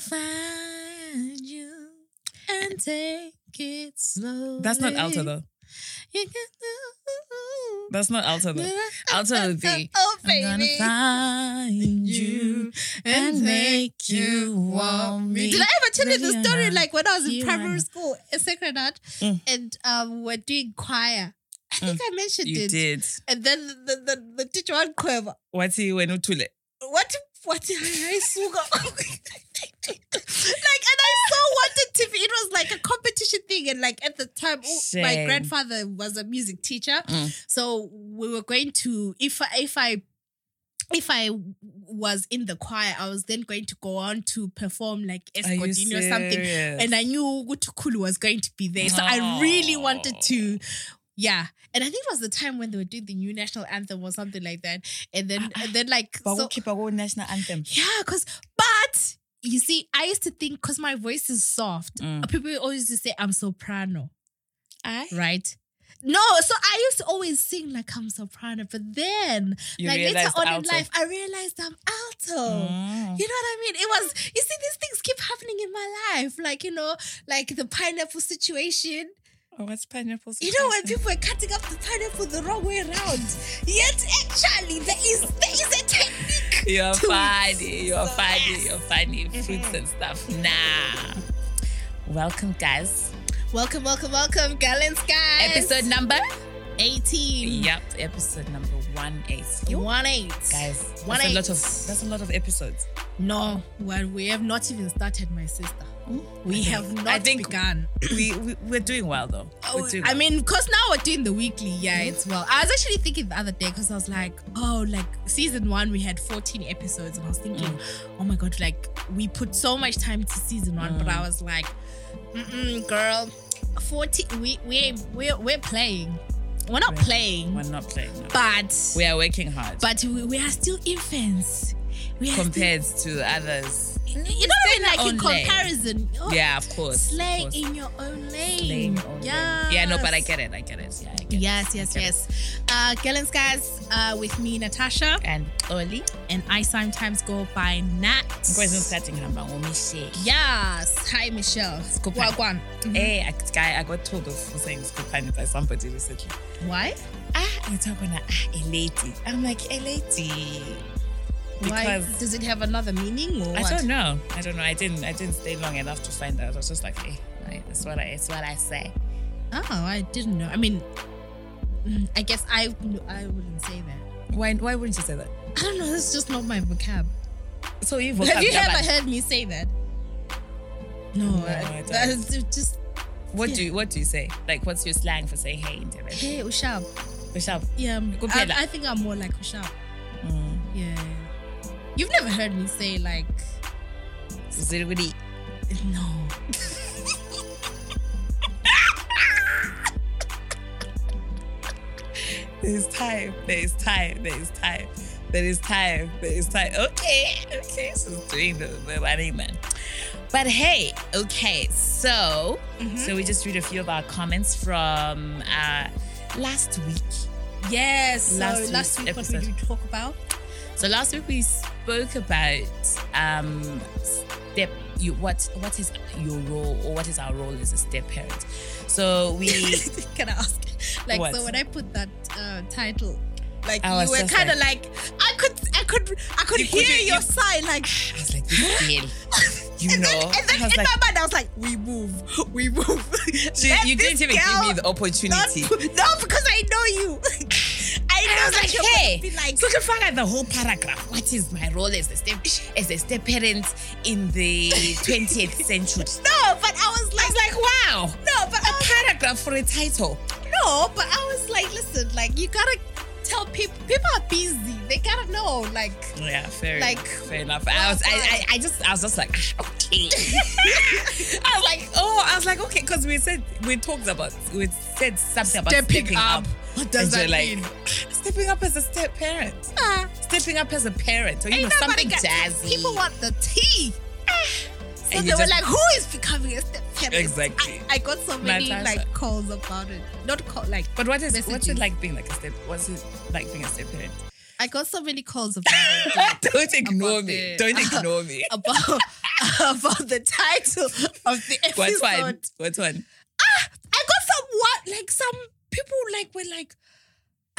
find you and take it slow. That's not alto though. You can do. That's not alto though. Alto would be. Oh, baby. I'm gonna find you and make you want me. Did I ever tell you the story? Like when I was in primary school in Sacred Heart, Mm. and um, we're doing choir. I think I mentioned You it. did. And then the, the, the teacher went quiver. What's he when utule? What? What? I sugar. like, and I so wanted to be. It was like a competition thing, and like at the time, oh, my grandfather was a music teacher, Mm. so we were going to if I, if I. If I was in the choir, I was then going to go on to perform like Are escorting or something. And I knew Gutukulu was going to be there. So I really wanted to, yeah. And I think it was the time when they were doing the new national anthem or something like that. And then, and then like, But so, keep our national anthem. yeah, because, but you see, I used to think because my voice is soft, Mm. people always used to say I'm soprano, I right? No, so I used to always sing like I'm soprano, but then, You like later on alto. in life, I realized I'm alto. Mm. You know what I mean? It was, you see, these things keep happening in my life. Like, you know, like the pineapple situation. Oh, what's pineapple? You know, when people are cutting up the pineapple the wrong way around. Yet, actually, there is there is a technique. You're funny. You're So, funny. You're funny. Fruits and stuff. Nah. Welcome, guys. Welcome, welcome, welcome, gallons, guys. Episode number. 18. Yep. Episode number one eight. You One eight. guys. That's One a lot of. That's a lot of episodes. No, well, we have not even started, my sister. We have not I think begun. we, we we're doing well though. Oh, doing I well. mean, because now we're doing the weekly. Yeah, it's well. I was actually thinking the other day because I was like, oh, like season one, we had 14 episodes. And I was thinking, Mm. oh my God, like we put so much time to season one. But Mm. I was like, girl, 14, we, we, we're, we're playing. We're not We're- playing, we're not playing. No. but, We are working hard but we, we are still infants. We are compared to others. You know what I mean? Like in comparison. oh, Yeah, of course. Slay of course. in your own lane. Slay in your own lane. Yeah. Yeah, no, but I get it. I get it. Yeah, I get Yes, it. Yes, it. yes. Uh, guys, uh, with me, Natasha, And Xolie. and I sometimes go by Nat. Mkwezi ngisathi ngihamba ngomishe. Yes. Hi, Michelle. Wagwan. Mhm. Hey, I, guy, I got told of saying Skupani by somebody recently. Why? Ah, ngithiwa khona ah, a lady. I'm like a lady. Why? Does it have another meaning or I what? don't know. I don't know. I didn't. I didn't stay long enough to find out. I was just like, hey, right, that's what I. It's what I say. Oh, I didn't know. I mean, I guess I I wouldn't say that. Why? Why wouldn't you say that? I don't know. That's just not my vocab. So you Have you ever heard me say that? No, No, I, I don't. that's just What Yeah. do you What do you say? Like, what's your slang for saying hey in Durban? hey, ushab. Bishop. Yeah, um. I, I think I'm more like ushab. Mm. Yeah. You've never heard me say like Zirigudi. no. There is time. There is time. There is time. There is time. There is time. Okay. Okay. She's doing the, man. But hey, okay. So, so we just read a few of our comments from uh, last week. Yes. So Last last, week's week, what did episode. talk about? So last week we spoke about um step you what what is your role or what is our role as a step parent. So we Can I ask? Like, What? so when I put that uh, title, like I you were kind of like- like, I could, I could, I could You hear couldn't- your you- sigh, like. I was like, this girl, you and know. then, and then in like, my mind, I was like, we move, we move. Let you didn't even give me the opportunity. Not, no, because I know you. I I was like, you're hey, be like, so to find out the whole paragraph. What is my role as a step as a step parent in the 20th century? no, but I was I like, was like, wow, no, but a paragraph for a title. No, but I was like, listen, like you gotta tell people. People are busy. They gotta know. Like, Yeah, fair Like, enough. Fair enough. I was, I, I, I just, I was just like, ah, okay. I was like, oh, I was like, okay, because we said we talked about, we said something about stepping up. What does And that you're mean? like, stepping up as a step parent, Ah, stepping up as a parent, or you know ain't nobody something got- jazzy. People want the tea. So And they were just- like, "Who is becoming a step parent?" Exactly. I, I got so many Natasha. like calls about it. Not call like But what is what's it like being like a step? What's it like being a step parent? I got so many calls about it. like, Don't ignore About me. the- Don't ignore me. about about the title of the episode. What's one? What's one? Ah, I got some what like some people like were like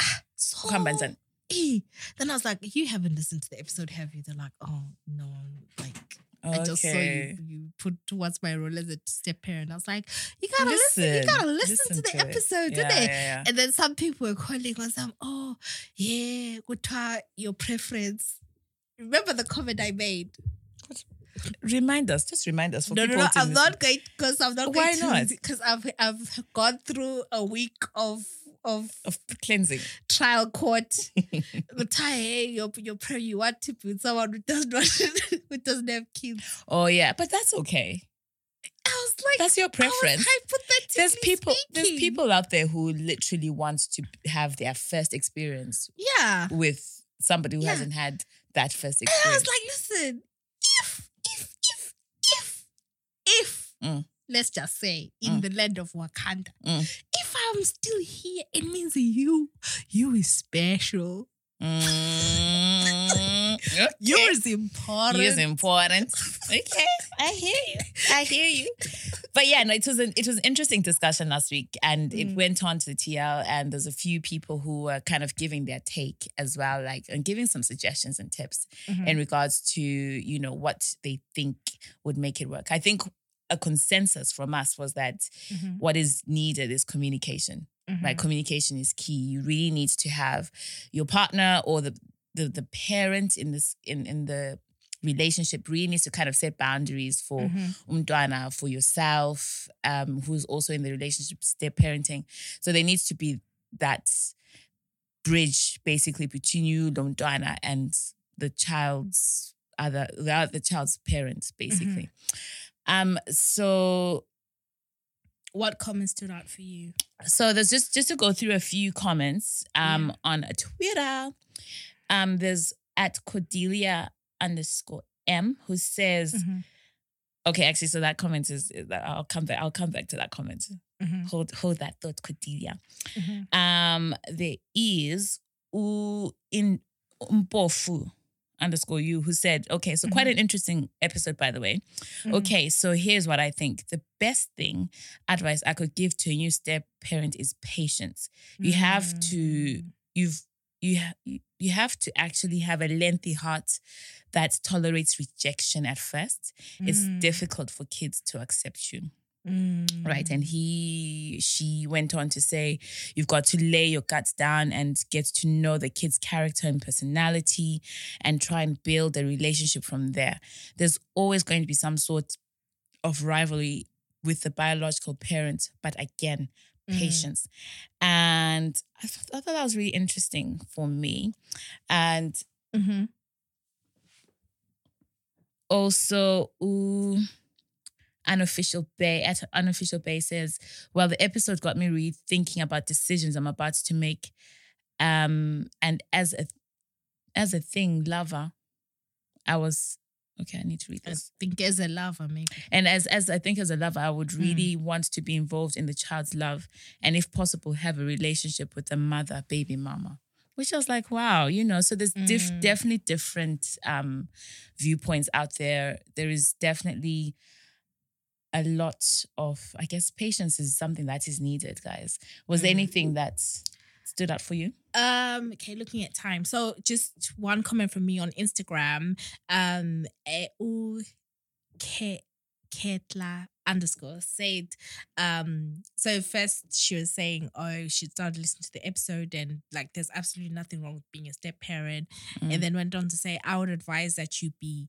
ah, so Kambanzan. eh. Then I was like, you haven't listened to the episode, have you? They're like, oh no, like I just saw you you put towards my role as a step parent. I was like, you gotta listen, you gotta listen, Listen to the to episode, Yeah, didn't yeah, yeah. And then some people were calling on some, oh yeah, what your preference. Remember the comment I made? Remind us. Just remind us for No, no, people no. I'm not going because I'm not Why going not? because I've I've gone through a week of of of cleansing. trial court. but hey, your your prayer you want to put someone who does not who doesn't have kids. Oh yeah, but that's okay. I was like, That's your preference. hypothetically There's people. There's people out there who literally want to have their first experience Yeah. with somebody who Yeah. hasn't had that first And I was like, listen, if if if if if Mm. let's just say in Mm. the land of Wakanda, Mm. if I'm still here, it means you you is special. Mm, okay. You is important. is important. Okay, I hear you. I hear you. But yeah, no, it was an it was an interesting discussion last week, and it Mm. went on to the TL, and there's a few people who were kind of giving their take as well, like and giving some suggestions and tips Mhm. in regards to you know what they think would make it work. I think a consensus from us was that Mhm. what is needed is communication Mhm. right communication is key you really need to have your partner or the the, the parent in this in in the relationship really needs to kind of set boundaries for Mhm. umdwana for yourself um who's also in the relationship step parenting so there needs to be that bridge basically between you the umdwana and the child's other the, other child's parents basically um so What comments stood out for you? so there's just just to go through a few comments um on Twitter. Um, there's at Cordelia underscore M who says, Mm-hmm. okay, actually, so that comment is is that I'll come back. I'll come back to that comment. Mm-hmm. Hold hold that thought, Cordelia. Mhm. Um, there is U in Umpofu underscore you who said, okay, so quite an interesting episode, by the way. Mhm. Okay, so here's what I think. The best thing advice I could give to a new step parent is patience. You have to Mm. you've you- you have to actually have a lengthy heart that tolerates rejection at first. It's Mm. difficult for kids to accept you Mm. right and he she went on to say you've got to lay your guts down and get to know the kid's character and personality and try and build a relationship from there there's always going to be some sort of rivalry with the biological parent but again Mm. patience and I, th- I thought that was really interesting for me and Mhm. also ooh, unofficial bay at unofficial bay says well the episode got me really thinking about decisions i'm about to make um and as a as a thing lover i was okay i need to read this. I think as a lover, maybe. and as as i think as a lover i would Mm. really want to be involved in the child's love and if possible have a relationship with the mother baby mama which I was like, wow, you know, so there's diff- Mm. definitely different um, viewpoints out there. There is definitely a lot of, I guess, patience is something that is needed, guys. Was there Mm. anything that stood out for you? Um, okay, looking at time. So just one comment from me on Instagram. Um Ketla underscore said, um, so first she was saying, oh, she started listening to the episode and like there's absolutely nothing wrong with being a step parent. Mm. And then went on to say, I would advise that you be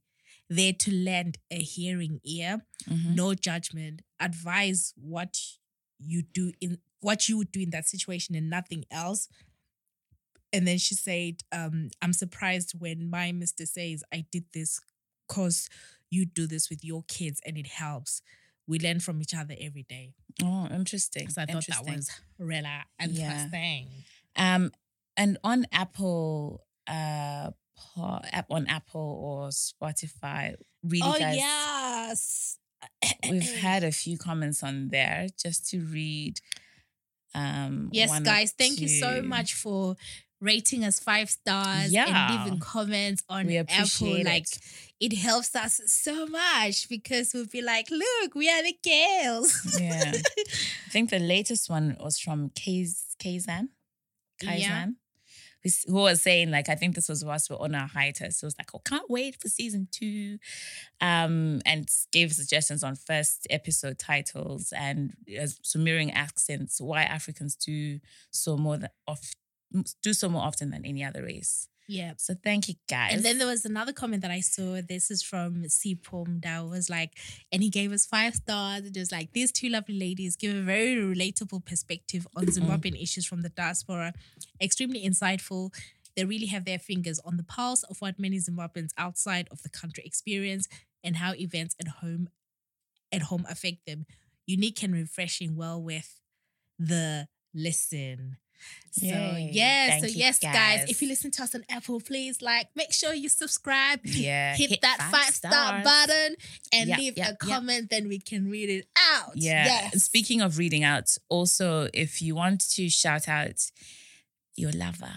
there to lend a hearing ear, Mhm. no judgment. Advise what you do in what you would do in that situation and nothing else. And then she said, um, I'm surprised when my mister says I did this because you do this with your kids and it helps. We learn from each other every day. Oh, interesting. So I thought that was really Yeah. interesting. Um, and on Apple, uh, po- app on Apple or Spotify, really, Oh guys, yes. we've had a few comments on there just to read. Um, Yes, guys, thank you so much for rating us five stars Yeah. and leaving comments on Apple. appreciate Like it. it helps us so much because we'll be like, look, we are the girls. Yeah. I think the latest one was from Kaz Kazan. Yeah. Kazan. who's- Who was saying, like, I think this was whilst we we're on our hiatus. So it was like, oh, can't wait for season two. Um, and gave suggestions on first episode titles and uh, Sumerian accents, why Africans do so more than of do so more often than any other race. Yeah. So thank you guys. And then there was another comment that I saw. This is from Sipom that was like, and he gave us five stars. It was like, these two lovely ladies give a very relatable perspective on mm. Zimbabwean issues from the diaspora. Extremely insightful. They really have their fingers on the pulse of what many Zimbabweans outside of the country experience and how events at home at home affect them. Unique and refreshing, well with the listen. So Yay. yeah, Thank so yes, guys. guys. if you listen to us on Apple, please like make sure you subscribe. yeah, Hit, that five, star button and Yeah, leave yeah, a comment, then we can read it out. Yeah. Yes. Speaking of reading out, also if you want to shout out your lover,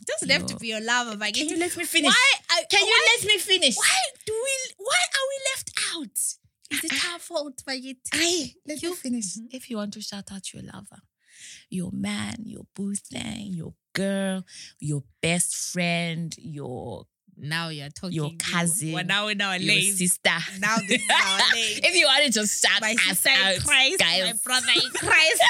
it doesn't have to be your lover, but can you let me finish? Why? I, Can you why, let me finish? Why do we? Why are we left out? Is it our fault, Bagit? Aye, let You- me finish. Mhm. If you want to shout out your lover, your man, your boo thing, your girl, your best friend, your Now you're talking. Your cousin, Well, now in our your sister. Now this is our lane. if you want to just shout My us out, Christ, guys, my brother in Christ.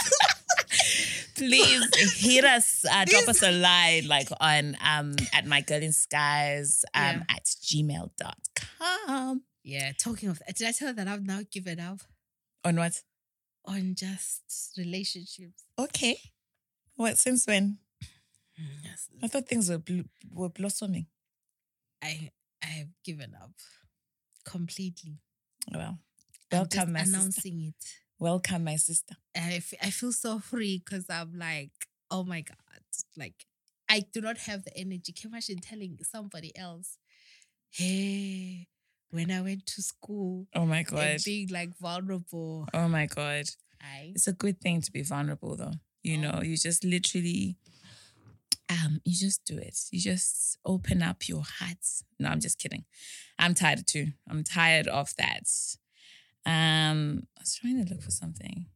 please hit us, uh, drop us a line like on um at my girl in skies um Yeah. at gmail.com. yeah, talking of that, did I tell her that I've now given up On what? On just relationships? Okay. What since when? Mm, yes, I thought things were bl- were blossoming. I I have given up completely. Well, welcome, my sister. announcing it. Welcome, my sister. I, f- I feel so free because I'm like, oh my God. Like, I do not have the energy. Can imagine telling somebody else, hey, when I went to school Oh my god. being like vulnerable. Oh my god. I It's a good thing to be vulnerable though. You Oh. know, you just literally um you just do it. You just open up your heart. No, I'm just kidding. I'm tired too. I'm tired of that. Um I was trying to look for something.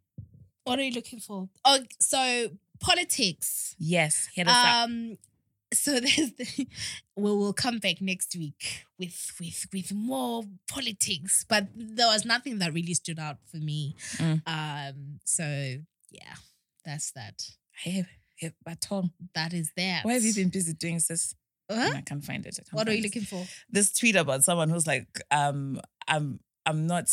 what are you looking for? Oh, so politics. Yes, hit us up. So there's the, we'll we'll come back next week with with with more politics, but there was nothing that really stood out for me. Mm. Um, so yeah, that's that. Hey, hey, but Tom, That is that. why have you been busy doing this? Huh? I can't find it. Can't What are you it. looking for? This tweet about someone who's like, um, I'm I'm not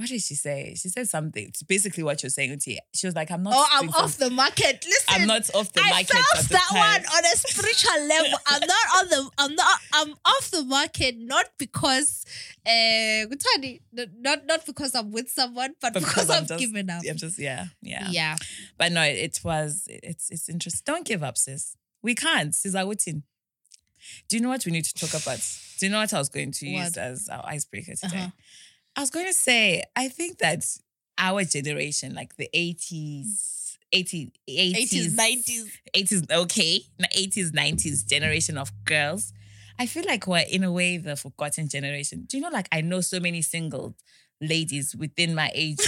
what did she say? She said something. It's basically what you're saying, Uti. She was like, I'm not Oh, I'm off the market. Listen, I'm not off the I market. felt at the that time. one on a spiritual level. I'm not on the. I'm not. I'm off the market not because, uh, not not because I'm with someone, but But because, because I'm I've just- given up. I'm just yeah, yeah, Yeah. But no, it, it was it's it's interesting. Don't give up, sis. We can't. Sis I wouldn't. Do you know what we need to talk about? Do you know what I was going to use as our icebreaker today? Uh-huh. I was going to say, I think that our generation, like the 80s, 80, 80s, 80s, 90s. 80s, okay, 80s, 90s generation of girls. I feel like we're in a way the forgotten generation. Do you know, like, I know so many single ladies within my age.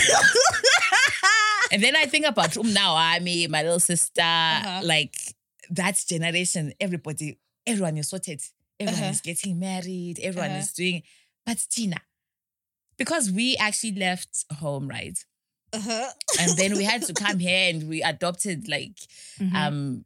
and then I think about um, now, I mean, my little sister, Uh-huh. like that generation, everybody, everyone is sorted. Everyone Uh-huh. is getting married. Everyone Uh-huh. is doing, but Tina, because we actually left home, right? Uh-huh. And then we had to come here and we adopted like Mhm. um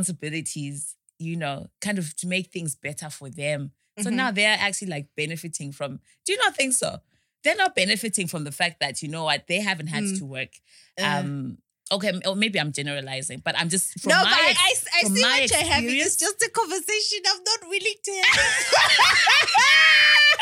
responsibilities, you know, kind of to make things better for them. So Mhm. now they're actually like benefiting from. Do you not think so? They're not benefiting from the fact that you know what they haven't had Mm. to work. Uh, Um, okay, or oh, maybe I'm generalizing, but I'm just from no, my but I, I, I from see my what you're having. It's just a conversation I'm not willing to have.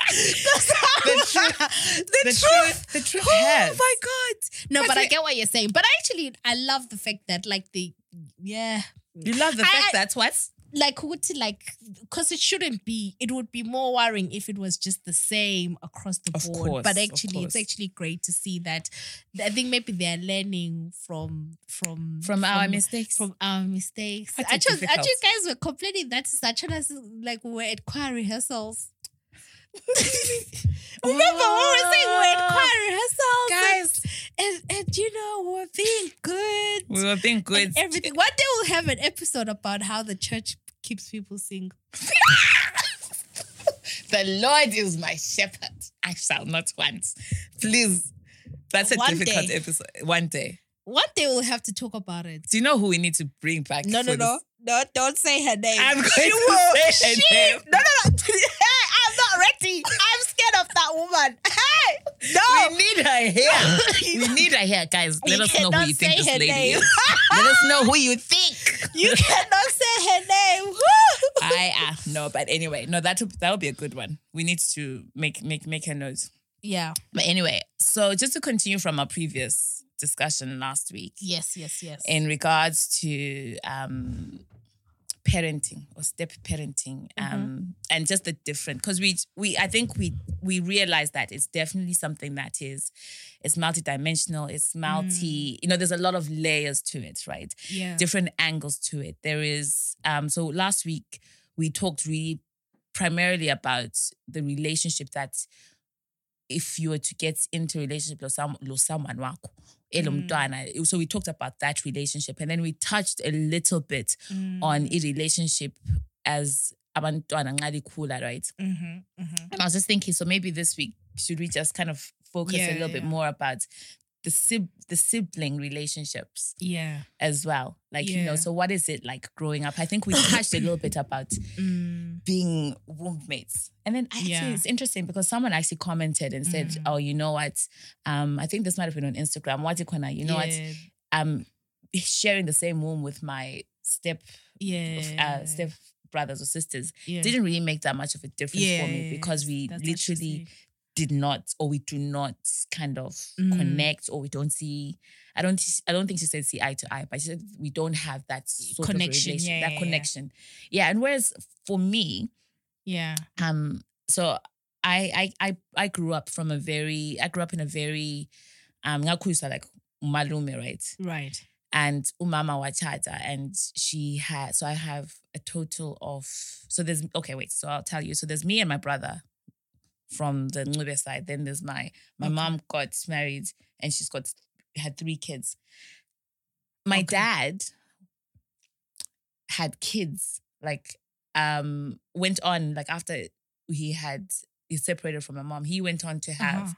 The truth- the, the truth. truth, the truth Oh my god! No, But but I get what you're saying. But actually, I love the fact that like the yeah, You love the fact I- that what like ukuthi like because it shouldn't be it would be more worrying if it was just the same across the Of board course, but actually it's actually great to see that i think maybe they're learning from from From our mistakes. from our mistakes Quite I just, difficult. you guys were complaining that Sachanas like we were at choir rehearsals Remember when we were saying we were at choir rehearsals Guys, and, and, and you know we were being good we were being good. everything. One day we'll have an episode about how the church keeps people single. The Lord is my shepherd. I shall not want. Please. That's a One difficult day. episode. One day. One day we'll have to talk about it. Do you know who we need to bring back? No, no, no, this? no! Don't say her name. I'm going She to will- say her she- name. No, no, no! Hey, I'm not ready. I'm scared of that woman. Hey, no! We need her here. we need her here, guys. Let You us know who you think this lady is. Let us know who you think. you cannot say her name. I uh, no, but anyway, no, that that would be a good one. We need to make make make her notes. yeah. But anyway, so just to continue from our previous discussion last week, Yes, yes, yes. in regards to um parenting or step parenting um and just the different because we we i think we we realize that it's definitely something that is it's multidimensional it's multi you know there's a lot of layers to it right? Yeah. different angles to it. There is um so last week we talked really primarily about the relationship that if you were to get into a relationship with someone wakho, elo Mm. so we talked about that relationship and then we touched a little bit on Mm. a relationship as abantwana nxa likhula right Mhm, mhm. and I was just thinking, so maybe this week should we just kind of focus Yeah, a little yeah, bit more about the sib- the sibling relationships Yeah. as well, like you know. So what is it like growing up? I think we touched a little bit about Mm. being roommates, and then actually Yeah. it's interesting because someone actually commented and said, Mm. "Oh, you know what? Um, I think this might have been on Instagram. What you know what? yeah. Um, sharing the same room with my step Yeah. uh, step brothers or sisters yeah. didn't really make that much of a difference for me because we literally. Did not or we do not kind of Mm. connect or we don't see I don't I don't think she said see eye to eye, but she said we don't have that Connection, yeah, that yeah, yeah. connection. Yeah. And whereas for me, Yeah. um, so I I I I grew up from a very I grew up in a very um ngakhuliswa like malume, right? Right. and umama wachata and she had so i have a total of so there's okay wait so i'll tell you so there's me and my brother from the Ncube side then there's my my Okay. mom got married and she's got had three kids my Okay. dad had kids like um went on like after he had he separated from my mom he went on to have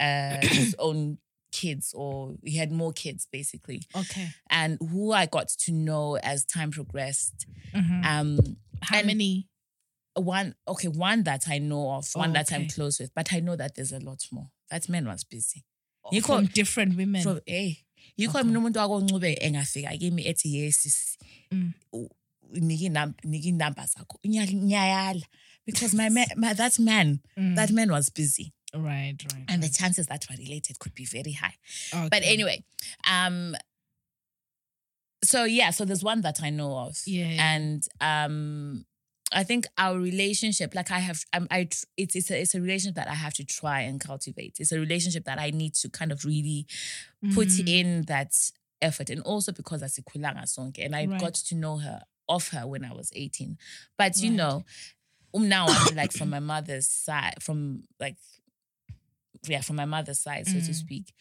uh his own kids or he had more kids basically Okay. and who I got to know as time progressed. Mhm. Um, How many? One okay, one that I know of, one Oh, that I'm close with, but I know that there's a lot more. That man was busy. You You from call- different women. So hey, you Okay. call me umuntu wakoncube engafika kimi ethi yes sis, Mm. u- niki nam niki number zakho Nya- nyayala because my man my, that man Mm. that man was busy right, right. and the chances that we're related could be very high right. but anyway um so yeah so there's one that i know of Yeah. and um i think our relationship like i have um, i tr- it's it's a, it's a relationship that i have to try and cultivate it's a relationship that i need to kind of really put Mhm. in that effort and also because asikhulanga sonke and i Right. got to know her of her when i was 18 but you Right. know um now I'm like from my mother's side from like yeah from my mother's side so to Mm. speak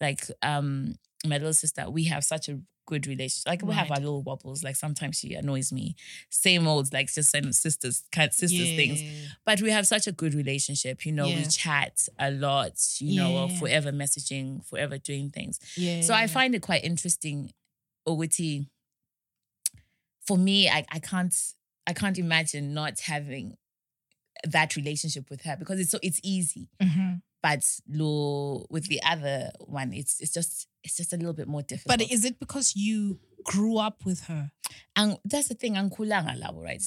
like um my little sister we have such a good relationship like we have our little wobbles like sometimes she annoys me same old like just sisters kind sisters things but we have such a good relationship you know we chat a lot you know forever messaging forever doing things Yeah. so I find it quite interesting, Oguti. For me, I, I can't I can't imagine not having that relationship with her because it's so it's easy. Mhm. But lo with the other one, it's it's just it's just a little bit more difficult. But is it because you grew up with her? and that's the thing, Ankulanga labo, right?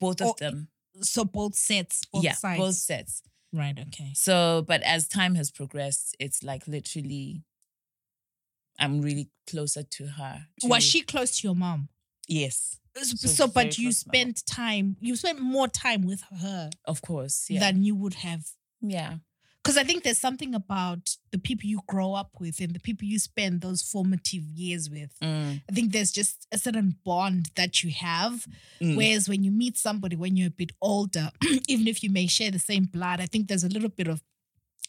Both of Oh, them. So both sets, both yeah, sides. both sets. Right. Okay. So, but as time has progressed, it's like literally I'm really closer to her. Was she close to your mom? Yes. So, So but you close to my mom. spent time, you spent more time with her Of course. Yeah. than you would have. yeah. Because I think there's something about the people you grow up with and the people you spend those formative years with. Mm, I think there's just a certain bond that you have. mm, Whereas when you meet somebody when you're a bit older, even if you may share the same blood, I think there's a little bit of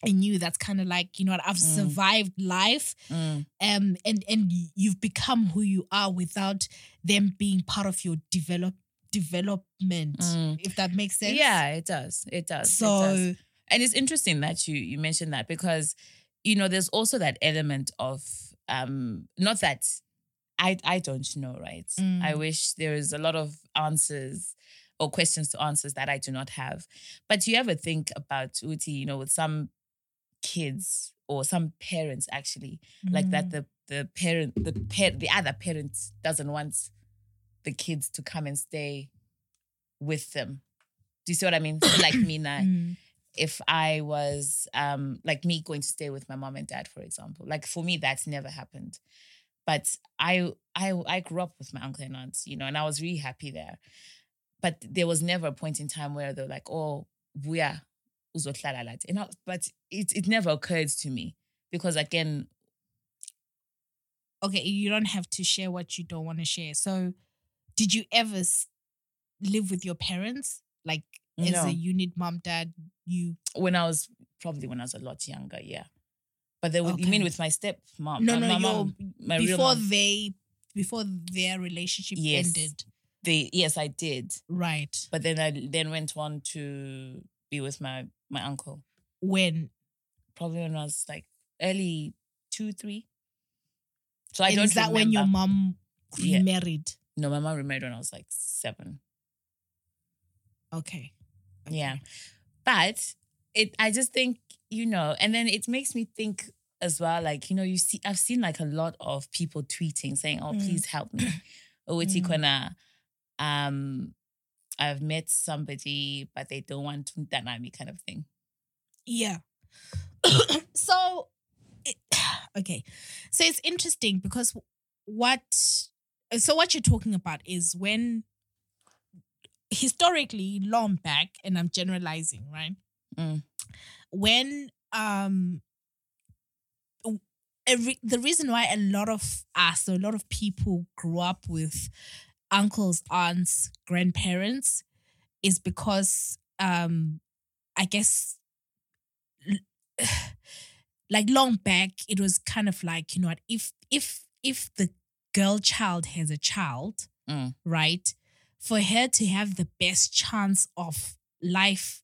in you that's kind of like, you know what, I've Mm. survived life. mm. Um and and you've become who you are without them being part of your develop development, Mm. if that makes sense. Yeah, it does. It does. it So does. And it's interesting that you you mentioned that because you know there's also that element of um not that I I don't know, right? Mm. I wish there is a lot of answers or questions to answers that I do not have. But do you ever think about Uti, you know, with some kids or some parents actually, like Mm. that the the parent the par- the other parent doesn't want the kids to come and stay with them. Do you see what I mean? So like me now, Mm. If I was um like me going to stay with my mom and dad, for example. Like for me, that's never happened. But I I I grew up with my uncle and aunts, you know, and I was really happy there. But there was never a point in time where they were like, oh, we are uzohlala lathi." You know, but it it never occurred to me because again, okay, you don't have to share what you don't want to share. So, did you ever live with your parents? Like, as No. a unit mom, dad, you. when I was probably when I was a lot younger, yeah. But they would you mean with my step mom? No, my, no, my your, mom, my real before they, before their relationship Yes. ended. They yes, I did. Right. But then I then went on to be with my my uncle. When? Probably when I was like early two, three. So I and don't is that when your remember. mom Yeah. remarried? No, my mom remarried when I was like seven. Okay. Yeah. But it I just think, you know, and then it makes me think as well, like, you know, you see I've seen like a lot of people tweeting saying, Oh, Mm. please help me. Oh, it's Mm. Um, I've met somebody, but they don't want to me kind of thing. Yeah. so, it, okay. So it's interesting because what, so what you're talking about is when historically long back, and I'm generalizing, right? Mm. When, um, every, the reason why a lot of us, a lot of people grew up with uncles, aunts, grandparents is because, um, I guess like long back it was kind of like you know what if if if the girl child has a child Mm. right for her to have the best chance of life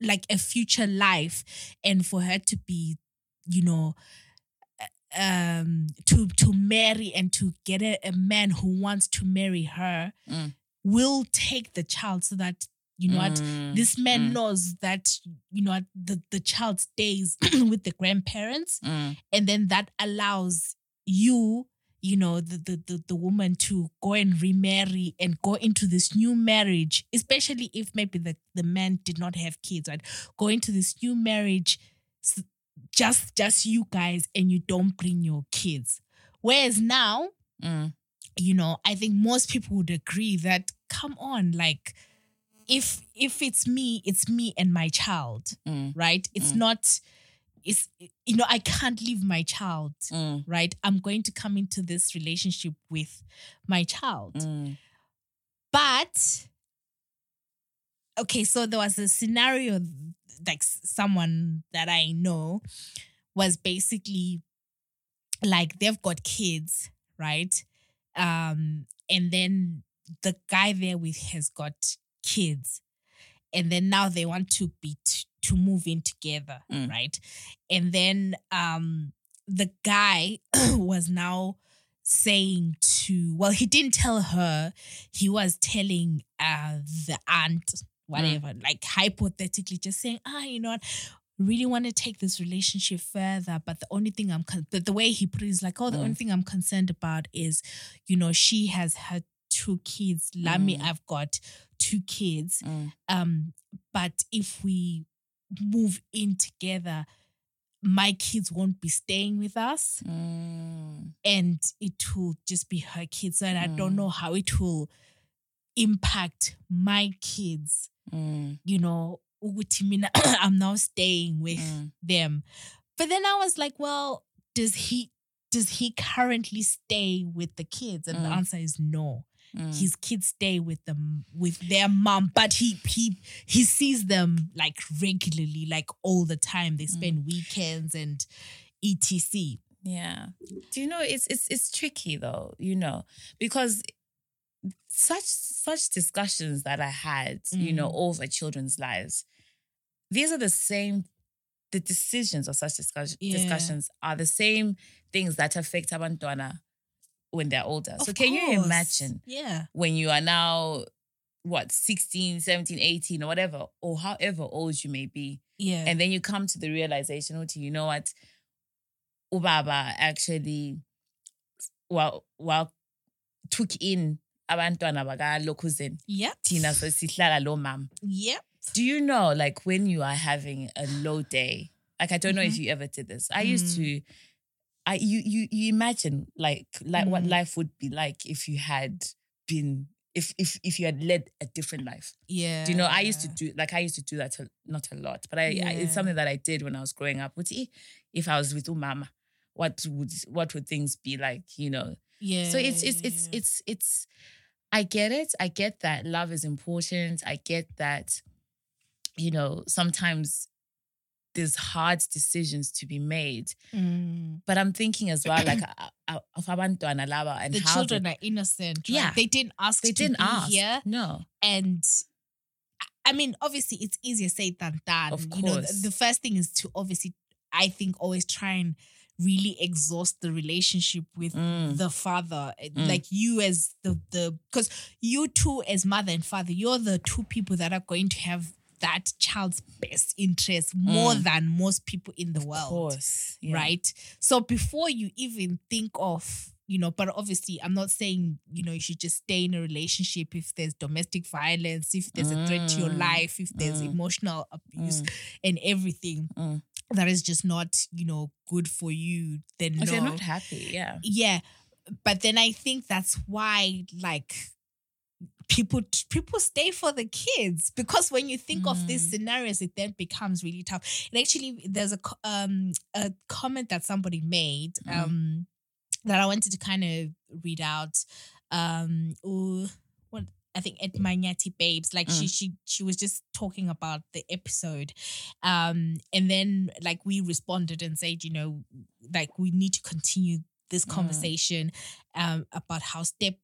like a future life and for her to be you know um to to marry and to get a, a man who wants to marry her Mm. will take the child so that you know what Mm, this man mm, knows that you know the the child stays with the grandparents mm, and then that allows you you know the, the the the woman to go and remarry and go into this new marriage especially if maybe the the man did not have kids right? Go into this new marriage just just you guys and you don't bring your kids. Whereas now mm, you know i think most people would agree that come on like if if it's me it's me and my child mm, right? It's Mm. not it's you know i can't leave my child mm, right? I'm going to come into this relationship with my child. Mm, but okay so there was a scenario like someone that i know was basically like they've got kids right? Um and then the guy there with has got kids. And then now they want to be t- to move in together Mm. right? And then um the guy was now saying to well he didn't tell her. He was telling uh the aunt whatever like hypothetically just saying ah you know what? Really want to take this relationship further but the only thing i'm con- the, the way he put it is like oh the Mm. only thing i'm concerned about is you know she has her two kids. Lami Mm. i've got two kids. Mm, um but if we move in together my kids won't be staying with us Mm. and it will just be her kids. And I don't Mm. know how it will impact my kids, Mm. you know. I'm now staying with Mm. them. But then I was like, well, does he does he currently stay with the kids? And the Mm. answer is no. Mm. His kids stay with them with their mom, but he he he sees them like regularly, like all the time. They spend weekends and etc. Yeah. Do you know it's it's it's tricky though, you know, because such such discussions that I had, you know, Mm. over children's lives, these are the same the decisions of such discuss- Yeah. discussions are the same things that affect abantwana when they're older. so Of can you imagine Yeah. when you are now what 16, 17, 18 or whatever or however old you may be Yeah. and then you come to the realization, okay, you know what? Ubaba actually well well took in abantwana bakalokhuzeni yep. thina sesihlala lo mama. Yep. Do you know like when you are having a low day? Like I don't know if mm-hmm. you ever did this. I used mm. to I you you you imagine like like what Mm. life would be like if you had been if if if you had led a different life. Yeah. Do you know, I used to do like I used to do that not a lot, but I, I it's something that I did when I was growing up. Would if I was with umama, what would what would things be like? You know. Yeah. So it's it's yeah, it's yeah. it's it's. I get it. I get that love is important. I get that. You know, sometimes there's hard decisions to be made, Mm. but I'm thinking as well, like of abantwana laba and the how children they, are innocent. right? Yeah. They didn't ask they didn't ask. here. No. And I mean, obviously, it's easier said than done. Of You know, course. the, the first thing is to obviously, I think, always try and really exhaust the relationship with Mm. the father. Mm. Like you as the the because you two as mother and father, you're the two people that are going to have that child's best interest more Mm. than most people in the Of world course. Yeah. right? So before you even think of, you know, but obviously I'm not saying, you know, you should just stay in a relationship if there's domestic violence, if there's a threat to your Mm, life, if there's mm, emotional abuse Mm. and everything Mm. that is just not, you know, good for you, then no. you're not happy, yeah. yeah. But then I think that's why like people people stay for the kids because when you think of these Mm. scenarios it then becomes really tough and actually there's a um a comment that somebody made Mm. um that i wanted to kind of read out um ooh, what I think at Manyati Babes, like she she she was just talking about the episode, um, and then like we responded and said, you know, like we need to continue this Mm. conversation, um, about how step,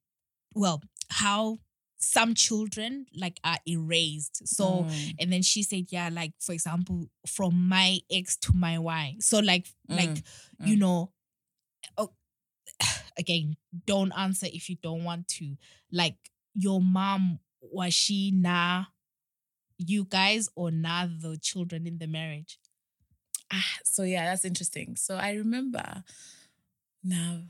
well, how some children like are erased. So Mm. and then she said, yeah, like for example, from my X to my Y. So like like Mm, you mm. know, oh, again, don't answer if you don't want to. Like your mom was she nah you guys or nah the children in the marriage? Ah, so yeah, that's interesting. So I remember now.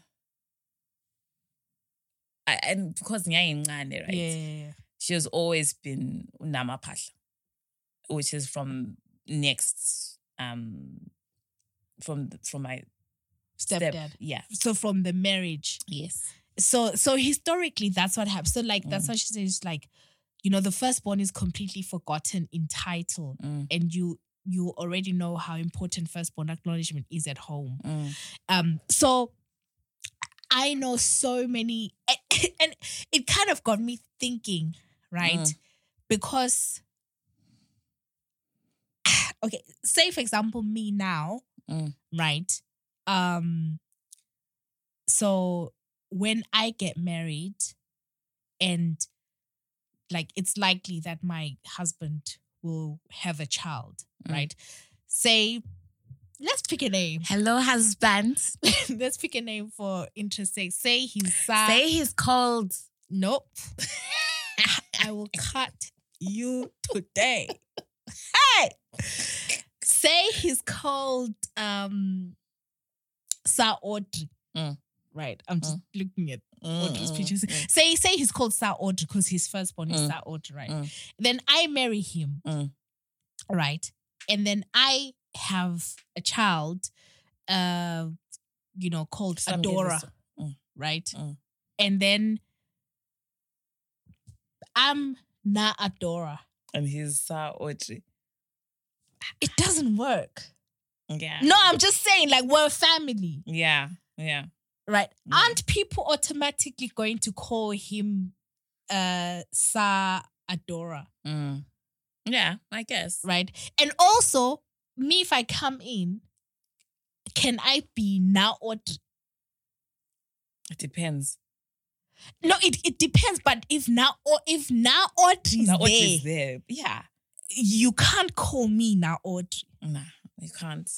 I, and because Nyayingane, right? Yeah. She has always been Namapahla, which is from next um from from my step. Stepdad. Yeah. So from the marriage. Yes. so so historically that's what happens so like that's Mm. what she says like you know the firstborn is completely forgotten in title Mm, and you you already know how important firstborn acknowledgement is at home mm, um so i know so many and, and it kind of got me thinking right Mm. because okay say for example me now Mm. right um so when i get married and like it's likely that my husband will have a child Mm. right say let's pick a name Hello, husband. let's pick a name for interest say he's uh, Say he's cold. nope i will cut you today hey say he's called um sir audrey Mm. right i'm just looking at Audrey's Mm, pictures. mm, Say, say he's called Sir Audrey because his firstborn is Mm. Sir Audrey, right? Mm. Then I marry him, Mm. right? And then I have a child, uh, you know, called Adora, Mm. right? Mm. And then I'm not Adora. And he's Sa Audrey. It doesn't work. Yeah. No, I'm just saying, like, we're a family, Yeah. Yeah. right? Yeah. Aren't people automatically going to call him uh Sa Adora, Mm. Yeah, I guess. right? And also, me, if I come in, can I be now or It depends. no? It, it depends. But if now or if now Audrey's Now there, Audrey's there. Yeah. you can't call me now Audrey. Nah, you can't.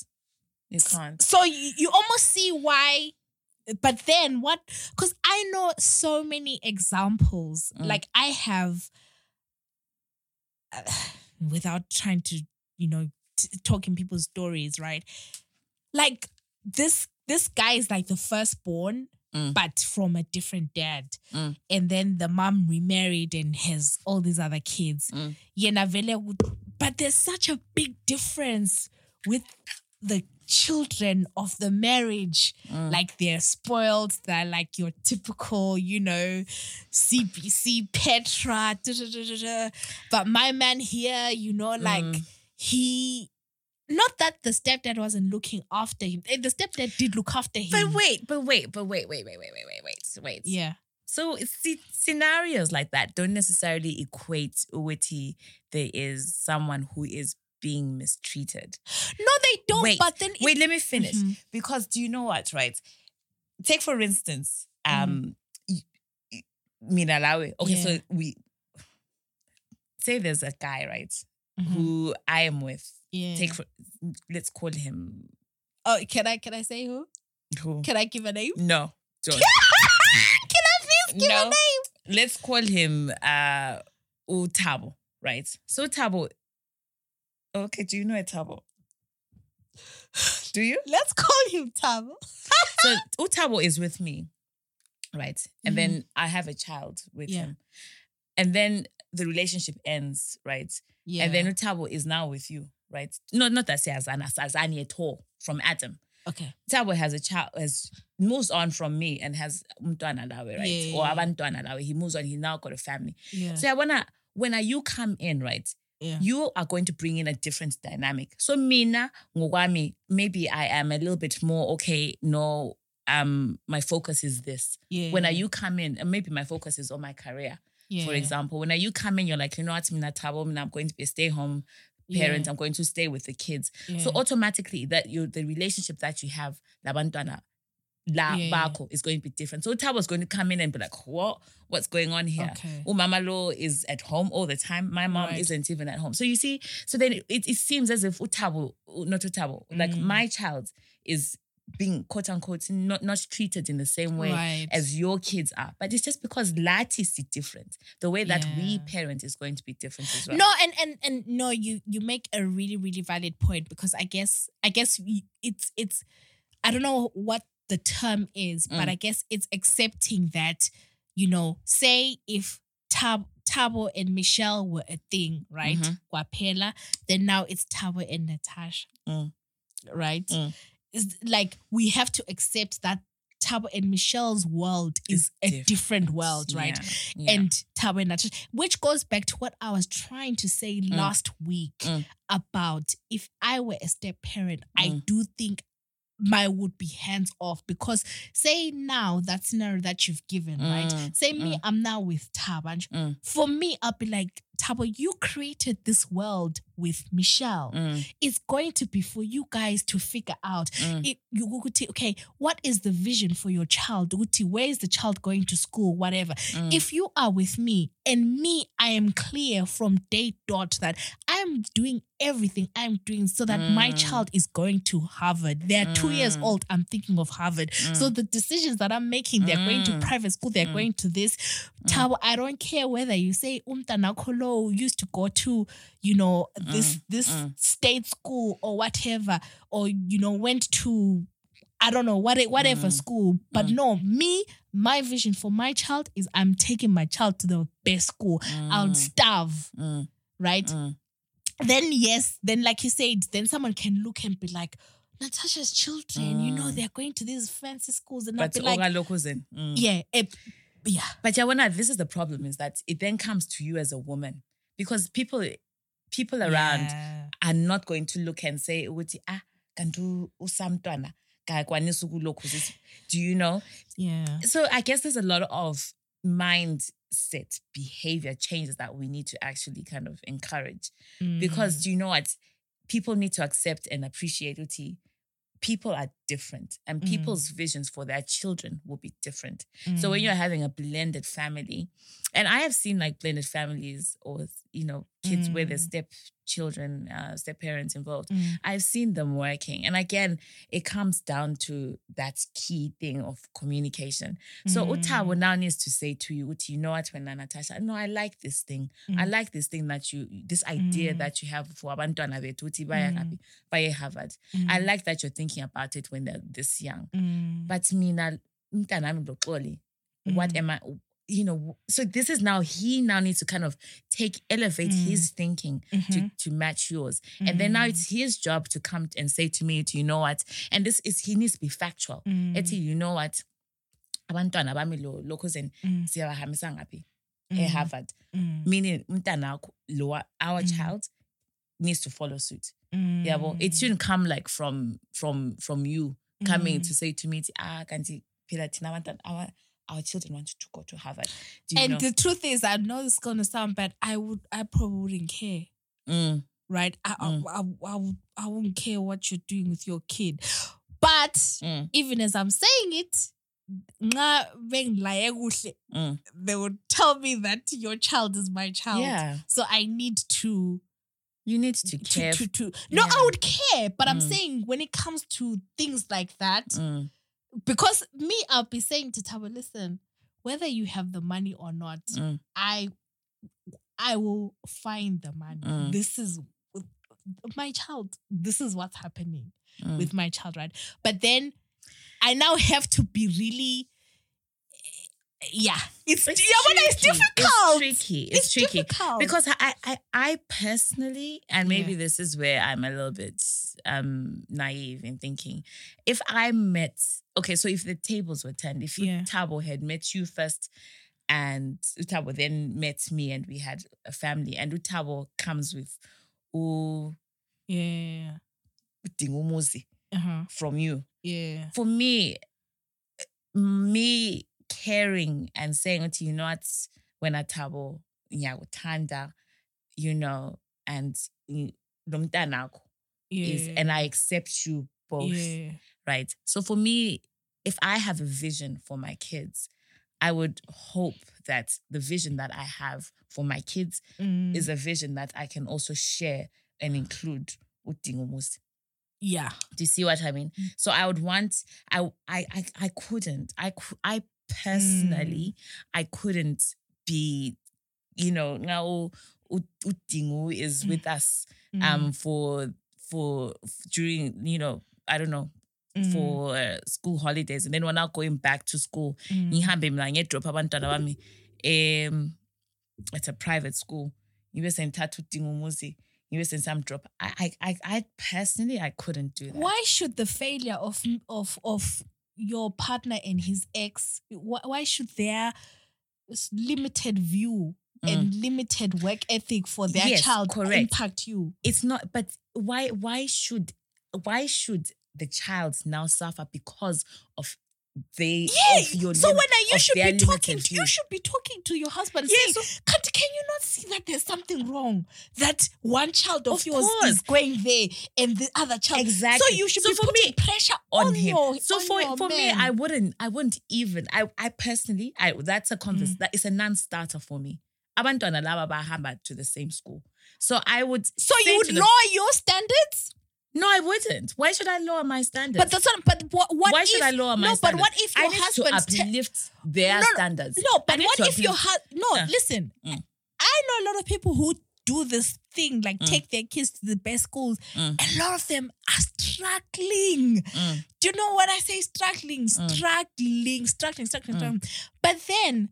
You can't. So you, you almost see why. But then what? Because I know so many examples. Mm. Like I have, uh, without trying to, you know, t- talking people's stories, right? Like this, this guy is like the firstborn, Mm. but from a different dad, Mm. and then the mom remarried and has all these other kids. Mm. But there's such a big difference with the children of the marriage. Mm. Like they're spoiled, they're like your typical, you know, CBC Petra. da, da, da. But my man here, you know, like Mm. he. Not that the stepdad wasn't looking after him. Eh, The stepdad did look after him. But wait, but wait, but wait, wait, wait, wait, wait, wait, wait, wait. Yeah. So see, scenarios like that don't necessarily equate with there is someone who is being mistreated. No, they don't. Wait, but then it- Wait, let me finish. Mhm. Because do you know what, right? Take for instance, um y- Minalawe. Okay, Mm-hmm. Yeah. so we say there's a guy, right? Mhm. Who I am with. Yeah. Take for let's call him oh, can I can I say who? who? Can I give a name? No, don't. can I please give a name? let's call him uh Utabo, right? So Tabo. Okay, do you know a Tabo? Do you? Let's call him Tabo. So Utabo is with me, right? And then I have a child with Mm-hmm. Yeah. him. And then the relationship ends, right? Yeah. And then Utabo is now with you, right? No, not that as Azani at all from Adam. okay. Tabo has a child, has moves on from me and has umntwana lawe, right? Yeah, or yeah, yeah. abantwana lawe. He moves on. He now got a family. Yeah. So I wanna when you come in, right? yeah. You are going to bring in a different dynamic. So mina ngogwami, maybe I am a little bit more okay. No, um, my focus is this. yeah. When you come in, and maybe my focus is on my career. yeah. For example, when are you come in, you're like, you know what, mina tabo, mina, I'm going to be a stay-home parent. I'm going to stay with the kids. Yeah. So automatically, that you the relationship that you have, labantwana, la Yeah, yeah. bako is going to be different. So Tabo is going to come in and be like, what? What's going on here? Okay. Oh, Mama Lo is at home all the time. My mom Right. isn't even at home. So you see, so then it, it seems as if Utabo, not Utabo, like Mm. my child is being quote unquote not, not treated in the same way Right. as your kids are. But it's just because Lati is different. The way that we parent is going to be different as well. No, and and and no, you you make a really really valid point because I guess I guess it's it's I don't know what the term is, but Mm. I guess it's accepting that you know, say if Tab Tabo and Michelle were a thing, right? Mhm. Guapela, then now it's Tabo and Natasha, Mm. right? Mm. Like we have to accept that Tabo and Michelle's world is It's a different world, right? Yeah. Yeah. and Tabo and Natasha, which goes back to what I was trying to say last week Mm. about if I were a step parent, I Mm. do think my would be hands off because say now that scenario that you've given, right? Mm, Say me, mm. I'm now with Tab, and Mm. for me, I'll be like, Tabo, you created this world with Michelle. Mm, It's going to be for you guys to figure out mm, it, you okay, what is the vision for your child? Ukuthi, Where is the child going to school? Whatever. mm. If you are with me and me, I am clear from day dot that I'm doing everything I'm doing so that my Mm. child is going to Harvard. They're two years Mm. old. I'm thinking of Harvard. So the decisions that I'm making, they're going to Mm. private school, they're Mm. going to this. Tabo, I don't care whether you say umtanakolo used to go to, you know, this this mm. state school or whatever, or you know, went to I don't know what whatever Mm. school. But Mm. no, me, my vision for my child is I'm taking my child to the best school. I'll Mm. starve, Mm, right? mm, then yes, then like you said, then someone can look and be like, Natasha's children, you know, Mm. they're going to these fancy schools, and I'll But be like. Mm. yeah, eh, yeah, But Yawana, this is the problem: is that it then comes to you as a woman because people, people around Yeah. are not going to look and say, "Uthi ah, kanti usamntwana kakwanisa ukulokhu sis-" Do you know? yeah, So I guess there's a lot of mindset behavior changes that we need to actually kind of encourage because Mm. do you know what? People need to accept and appreciate Uti. People are different and Mm. people's visions for their children will be different. So when Mm. you're having a blended family, and I have seen like blended families or you know kids where there's Mm. step children, uh, step parents involved. Mm. I've seen them working, and again, it comes down to that key thing of communication. So Mm. will now needs to say to you, Uti, you know what, when Natasha, no, I like this thing. I Mm. like this thing that you, this idea Mm. that you have for abantwana bethu uthi baya Mm. kaphi? Baya Harvard. I Mm. like that you're thinking about it when they're this young. Mm. But mina, what Mm. am I, you know, so this is now, he now needs to kind of take, elevate Mm. his thinking to, Mhm. to match yours. And then now Mm. it's his job to come and say to me, "Do you know what? And this is, he needs to be factual. Mm. Ethi, you know what? Abantwana bami lo, lokho zen, Mm. siyabahambisa ngaphi? Mm. E-Harvard. Mm. Meaning, umntana wakho, lo, our Mm. child needs to follow suit. Mm. Yeah, well, it shouldn't come like from from from you coming Mm. to say to me, ah, kanti phela thina abantwana, our our children want to go to Harvard. Do you And know? the truth is, I know it's gonna sound bad. I would, I probably wouldn't care, Mm, right? I, Mm. I, I, I, would, I wouldn't care what you're doing with your kid. But mm, even as I'm saying it, nxa bengilaye kuhle, mm. they would tell me that your child is my child. Yeah, So I need to you need to to, care. to, to no, Yeah. I would care, but I'm Mm. saying when it comes to things like that, Mm, because me, I'll be saying to Tabo, listen, whether you have the money or not, Mm. I I will find the money. Mm. This is my child. This is what's happening mm. with my child, right? But then I now have to be really yeah. It's, It's yeah, but it's tricky. difficult. It's tricky. It's, tricky. difficult. Because I, I, I personally, and maybe Yeah. this is where I'm a little bit um naive in thinking, if I met, okay, so if the tables were turned, if Yeah. Tabo had met you first, and Utabo then met me, and we had a family, and Utabo comes with U yeah. Uh-huh. from you. Yeah. For me, me caring and saying to you know what when atabo ngiyakuthanda you know and lo is and I accept you both yeah. right so for me if I have a vision for my kids I would hope that the vision that I have for my kids Mm. is a vision that I can also share and include udingumuzi yeah. do you see what I mean? Mm. So I would want I I I, I couldn't. I I personally I couldn't be you know now Udingu is Mm. with us Mm. um for for during you know I don't know Mm. for uh, school holidays and then we're now going back to school Mm. ngihambe mina ngedrop abantwana bami um it's a private school ngibe sengithatha udingumuzi ngibe sengisamdrop I, I I I personally I couldn't do that why should the failure of of of your partner and his ex why, why should their limited view and limited work ethic for their Mm. Yes, child correct. impact you it's not but why why should why should the child now suffer because of they yeah. your so when you should be talking limited you should be talking to your husband Yes, saying "Can't- can you not see that there's something wrong that one child of, Of yours course. is going there and the other child Exactly. so you should So be for putting me, pressure on, on him. your so on for for me. I wouldn't I wouldn't even I I personally I that's a convers Mm. that is a non-starter for me. I Abantwana laba bahamba to the same school. So I would so you would them- lower your standards No, I wouldn't. Why should I lower my standards? But that's not. But what? What Why if, should I lower my no, standards? but what if I your need husband's to te- uplift their No, no, standards. no? But what if your husband? No, Uh, listen. mm. I know a lot of people who do this thing, like Mm. take their kids to the best schools. Mm. A lot of them are struggling. Mm. Do you know what I say? Struggling, Mm. struggling, struggling, struggling, Mm. struggling. But then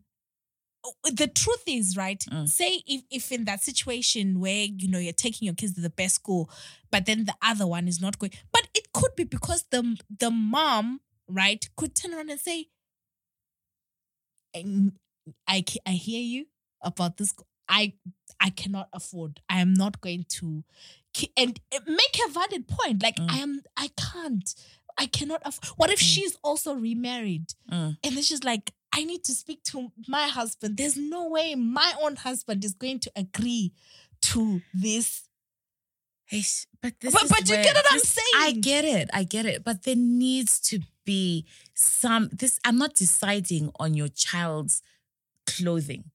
the truth is, right? Mm. Say if, if in that situation where you know you're taking your kids to the best school, but then the other one is not going, but it could be because the the mom, right, could turn around and say, "Mm, "I I hear you about this. I I cannot afford. I am not going to." And make a valid point. Like Mm. I am, I can't, I cannot afford. What if Mm. she's also remarried? Mm. And then she's like, I need to speak to my husband. There's no way my own husband is going to agree to this. But this But- is but you get what I'm saying. I get it. I get it. But there needs to be some. This I'm not deciding on your child's clothing.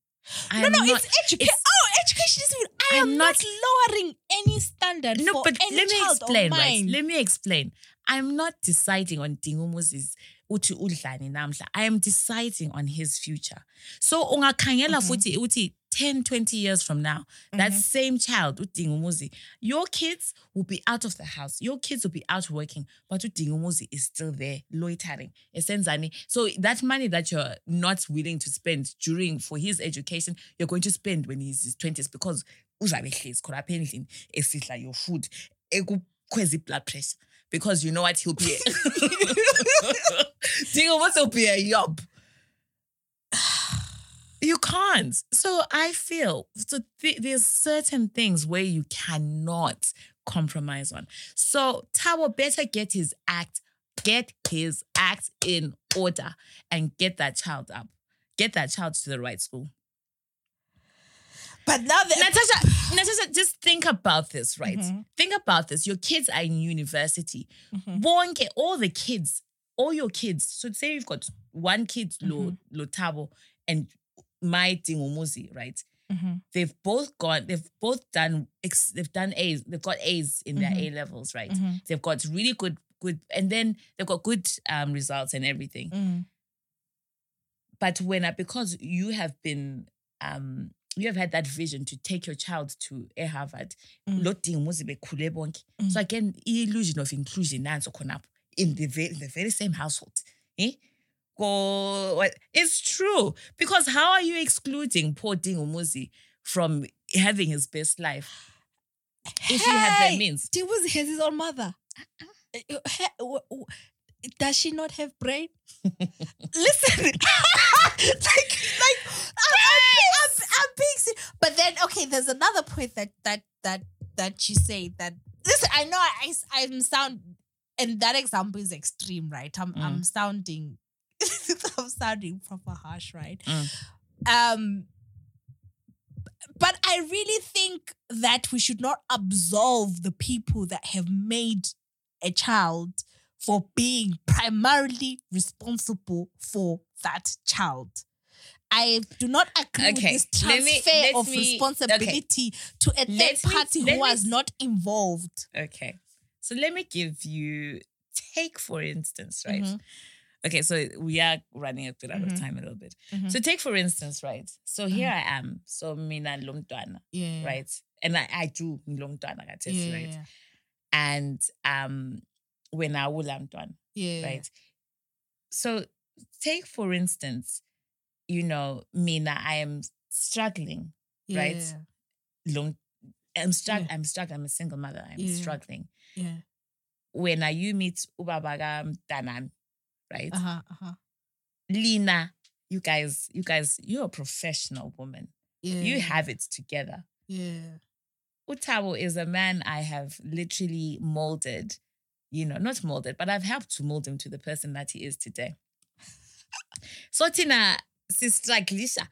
no, I'm no, not- it's education. Oh, education is good. I I'm am not, lowering any standard No, but let me explain, right? Let me explain. I'm not deciding on Dingumuzi's uthi udlani namhla. I am deciding on his future. So ungakhangela Mhm. futhi uthi 10, 20 years from now, that Mhm. same child, uDingumuzi, your kids will be out of the house. Your kids will be out working, but uDingumuzi is still there, loitering. Esenzani. So that money that you're not willing to spend during for his education, you're going to spend when he's his 20s because uzabe hlezi khona apha endlini esidla your food ekukhweza blood pressure because you know what he'll be Dingo, what's he'll be a yob you can't. So I feel so th- there's certain things where you cannot compromise on. So Tawo better get his act, get his act in order, and get that child up. Get that child to the right school. But now that Natasha, Natasha, just think about this, right? Mhm. Think about this. Your kids are in university. Mhm. Bonke, all the kids, all your kids. So say you've got one kid, Lo, Lo and my Dingumuzi, right? Mhm. they've both got they've both done they've done A's they've got A's in their Mhm. A levels right Mhm. they've got really good good and then they've got good um results and everything Mm. but when I, because you have been um you have had that vision to take your child to a Harvard Mm. lo Dingumuzi bekhule bonke Mm. so again illusion of inclusion nanso khonapho in the very, in the very same household eh Go, it's true because how are you excluding poor Dingumuzi from having his best life if you have the Hey, means? Tibuzi has his own mother. Uh, he- w- w- Does she not have brain? Listen, like, like, I'm, I'm, I'm, being But then, okay, there's another point that that that that you say that. Listen, I know I I'm sound, and that example is extreme, right? I'm I'm sounding, I'm sounding proper harsh, right? Mm. Um, but I really think that we should not absolve the people that have made a child for being primarily responsible for that child. I do not agree Okay, with this let me- transfer of me- responsibility to a third Let party let who me- was not involved. Okay. So let me give you take for instance, right? Mhm. Okay, so we are running a bit out Mhm. of time a little bit. Mhm. So take for instance, right? So here I am. So mina lomtwana, Yeah. right? And I, I do lomtwana Yeah. right? And um when I will mtwana, Yeah. right? So take for instance, you know, mina, I am struggling, Yeah. right? long I'm struggling, Yeah. I'm struggling, I'm a single mother, I'm Yeah. struggling. Yeah. When I you meet ubabaga mtanam, right? Uh huh. Uh huh. Lina, you guys, you guys, you're a professional woman. Yeah. You have it together. Yeah. Utabo is a man I have literally molded, you know, not molded, but I've helped to mold him to the person that he is today. so Tina, sister Glisha,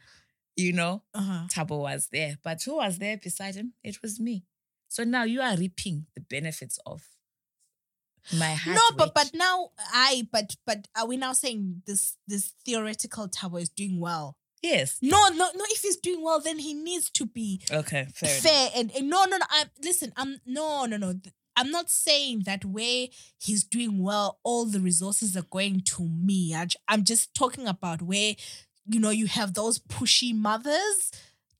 you know, Uh huh. Tabo was there, but who was there beside him? It was me. So now you are reaping the benefits of my No, but but now I but but are we now saying this this theoretical Tabo is doing well? yes, No, no, no. If he's doing well, then he needs to be okay, fair, fair and, and no, no, no. I'm listen. I'm no, no, no. I'm not saying that where he's doing well, all the resources are going to me. I'm just talking about where you know you have those pushy mothers.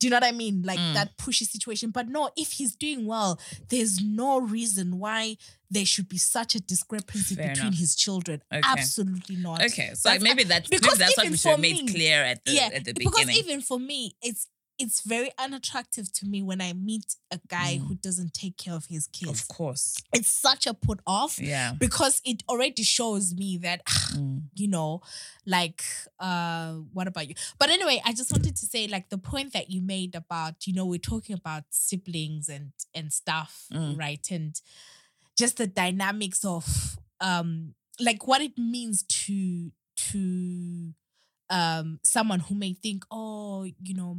Do you know what I mean? Like Mm. that pushy situation. But no, if he's doing well, there's no reason why there should be such a discrepancy Fair between enough. his children. Okay. Absolutely not. Okay, so That's- maybe that's maybe that's what we should have made clear at the yeah, at the beginning. because even for me, it's it's very unattractive to me when I meet a guy Mm. who doesn't take care of his kids. of course, It's such a put off yeah. because it already shows me that Mm. you know like uh what about you but anyway i just wanted to say like the point that you made about you know we're talking about siblings and and stuff Mm. right and just the dynamics of um like what it means to to um someone who may think oh you know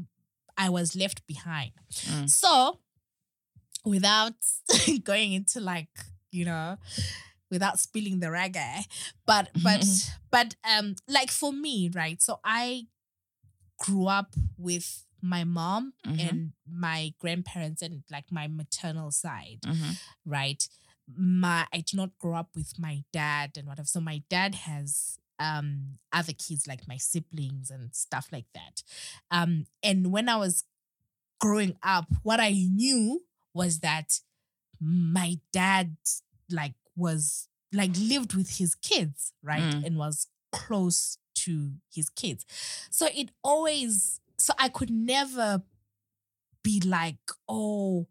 i was left behind Mm. so without going into like you know without spilling the reggae but but but um like for me right so i grew up with my mom Mhm. and my grandparents and like my maternal side Mhm. right my i did not grow up with my dad and whatever so my dad has um other kids like my siblings and stuff like that um and when i was growing up what i knew was that my dad like was like lived with his kids right Mm. and was close to his kids so it always so i could never be like oh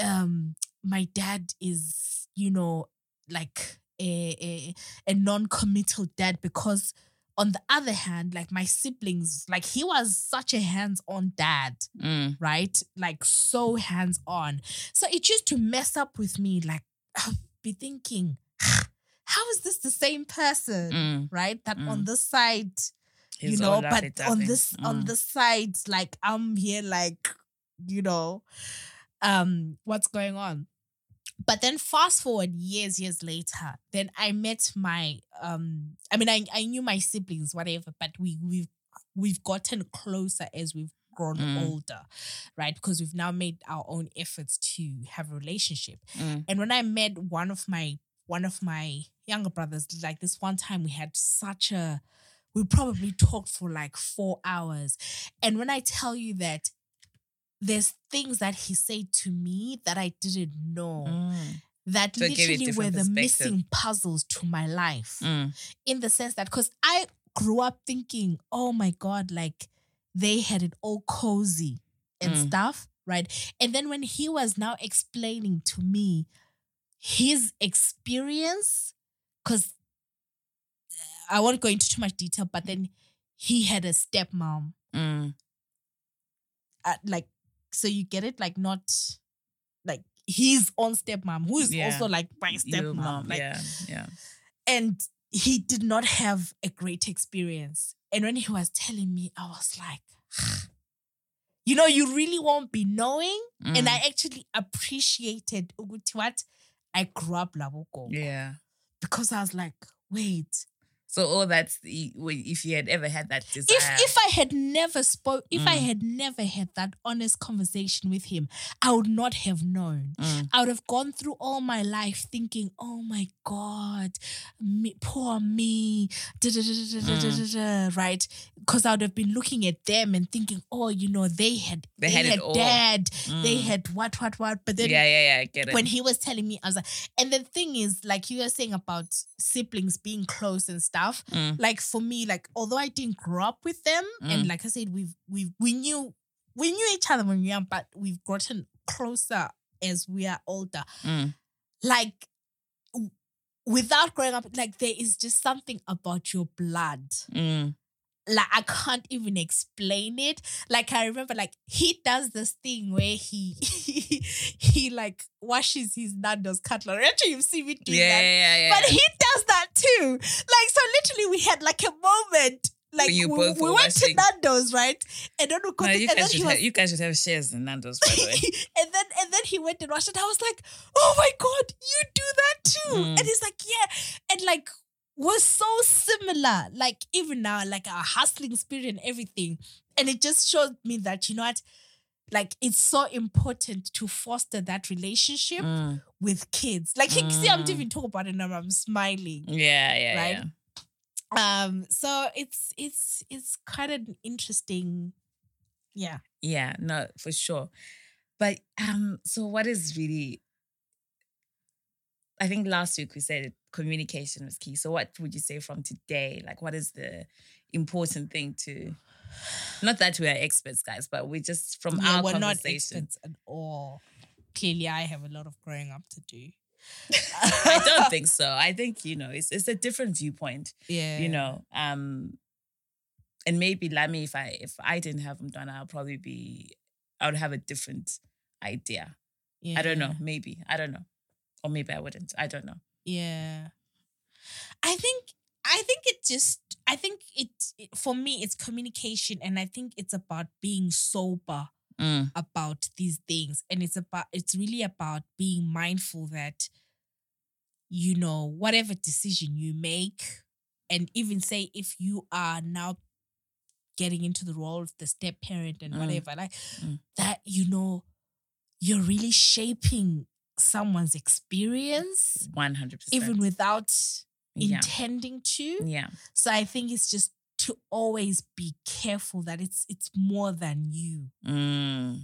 um my dad is you know like a a, a non-committal dad because on the other hand like my siblings like he was such a hands-on dad Mm. right like so hands-on so it used to mess up with me like i'll be thinking how is this the same person Mm. right that on Mm. this side you know but on this on Mm. this side like i'm here like you know um what's going on but then fast forward years years later then i met my um i mean i, I knew my siblings whatever but we we've we've gotten closer as we've grown Mm. older right because we've now made our own efforts to have a relationship Mm. and when I met one of my one of my younger brothers, like this one time we had such a we probably talked for like four hours. And when I tell you that there's things that he said to me that I didn't know Mm. that So it gave you literally were the missing puzzles to my life Mm. in the sense that because I grew up thinking, oh my God, like they had it all cozy and Mm. stuff, right? And then when he was now explaining to me his experience, because I won't go into too much detail, but then he had a stepmom, Mm. uh, like, so you get it, like not like his own stepmom, who is Yeah. also like my stepmom, mom, like yeah, yeah. and he did not have a great experience. And when he was telling me, I was like, you know, you really won't be knowing. And Mm. I actually appreciated what I grew up Laboko yeah. because I was like, wait, so all that's the, if you had ever had that desire. If if I had never spoke, if mm. I had never had that honest conversation with him, I would not have known. Mm. I would have gone through all my life thinking, "Oh my God, me, poor me," right? Because I would have been looking at them and thinking, "Oh, you know, they had they, they had, had dad, mm. they had what what what." But then, yeah, yeah, yeah, get it. When he was telling me, I was like, and the thing is, like you were saying about siblings being close and stuff Mm. Like for me, like although I didn't grow up with them, and Mm. like I said, we've we we knew we knew each other when we were young, but we've gotten closer as we are older. Mm. Like w- without growing up, like there is just something about your blood Mm. Like I can't even explain it. Like I remember, like he does this thing where he he, like washes his Nando's cutlery. Actually, you've seen me do Yeah, that, yeah, yeah. but he does that too. Like so, literally, we had like a moment. Like we, we were went to. Nando's, right? And then we got no, you guys, he should have, you guys should have shares in Nando's, by the way. and then and then he went and washed it. I was like, oh my god, you do that too. Mm. And he's like, yeah, and like was so similar. Like even now, like our hustling spirit and everything. And it just showed me that you know what, like it's so important to foster that relationship Mm. with kids. Like you see, I'm Mm. even talking about it now. I'm smiling. Yeah, yeah, Right? yeah. Um, so it's it's it's kind of interesting. Yeah. Yeah, no, for sure. But um, so what is really I think last week we said communication was key. So what would you say from today? Like what is the important thing to not that we are experts, guys, but we just from Yeah, our we're not experts at all. Clearly, I have a lot of growing up to do. I don't think so. I think, you know, it's it's a different viewpoint. Yeah. you know um and maybe me if i if i didn't have them done i'll probably be i would have a different idea Yeah. i don't know maybe i don't know or maybe i wouldn't i don't know Yeah. I think I think it just I think it, it for me it's communication and I think it's about being sober Mm, about these things and it's about it's really about being mindful that you know whatever decision you make and even say if you are now getting into the role of the step parent and Mm. whatever like Mm. that you know you're really shaping someone's experience 100% even without yeah intending to yeah so i think it's just to always be careful that it's it's more than you mm,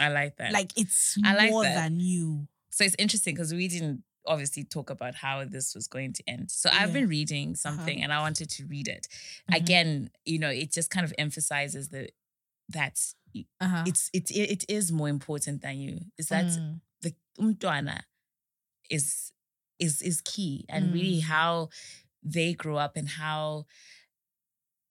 i like that like it's I like more that. than you so it's interesting because we didn't obviously talk about how this was going to end so i've Yeah. Uh-huh. been reading something and i wanted to read it Mhm. again you know it just kind of emphasizes the that uh-huh. it's it it is more important than you is that Mm. The umtwana is is is key and really Mm. how they grow up and how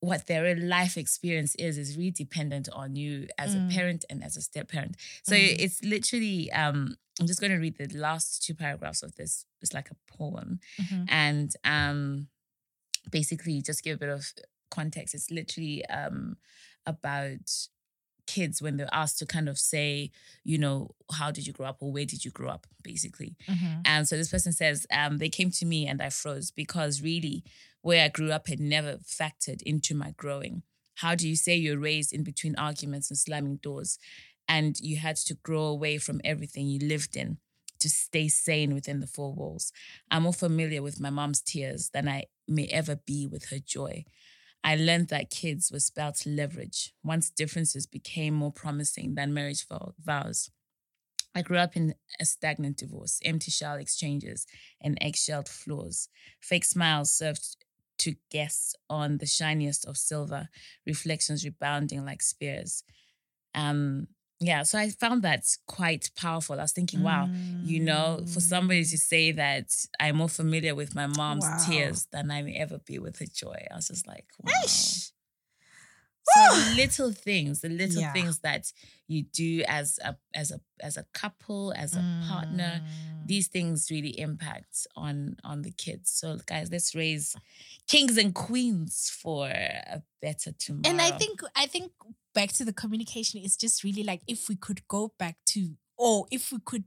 what their life experience is is really dependent on you as Mm. a parent and as a step parent. So Mm. it's literally um I'm just going to read the last two paragraphs of this. It's like a poem Mhm. and um basically just give a bit of context. It's literally um about kids when they're asked to kind of say, you know, how did you grow up or where did you grow up, basically. Mhm. And so this person says, um, they came to me and I froze because really where I grew up had never factored into my growing. How do you say you're raised in between arguments and slamming doors and you had to grow away from everything you lived in to stay sane within the four walls? I'm more familiar with my mom's tears than I may ever be with her joy. I learned that kids were spelt leverage once differences became more promising than marriage vows. I grew up in a stagnant divorce, empty shell exchanges, and eggshelled floors. Fake smiles served to guests on the shiniest of silver, reflections rebounding like spears. Um, yeah, so I found that quite powerful. I was thinking, wow, you know, for mm. somebody to say that I'm more familiar with my mom's Wow. tears than I may ever be with her joy. I was just like, wow. Eish. So little things, the little Yeah. things that you do as a as a as a couple, as a partner, Mm. these things really impact on on the kids. So guys, let's raise kings and queens for a better tomorrow. and i think i think back to the communication is just really like if we could go back to or if we could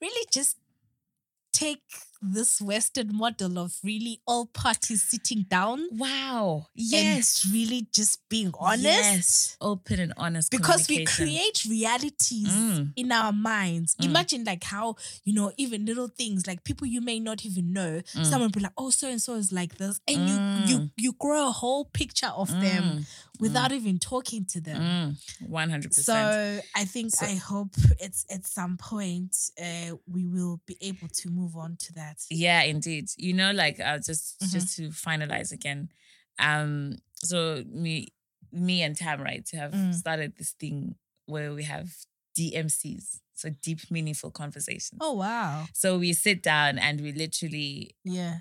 really just take this western model of really all parties sitting down wow, yes, and really just being honest Yes. open and honest because we create realities Mm. in our minds. Mm. Imagine like how, you know, even little things like people you may not even know, Mm. someone be like, oh, so and so is like this. And you you Mm. you grow a whole picture of them Mm, without even talking to them. mm, One hundred percent. So I think So- I hope it's at some point uh, we will be able to move on to that. Yeah, indeed. You know, like uh, just Mhm. just to finalize again. Um, so me me and Tam, right, have Mm. started this thing where we have DMCs, so deep, meaningful conversations. Oh wow. So we sit down and we literally Yeah.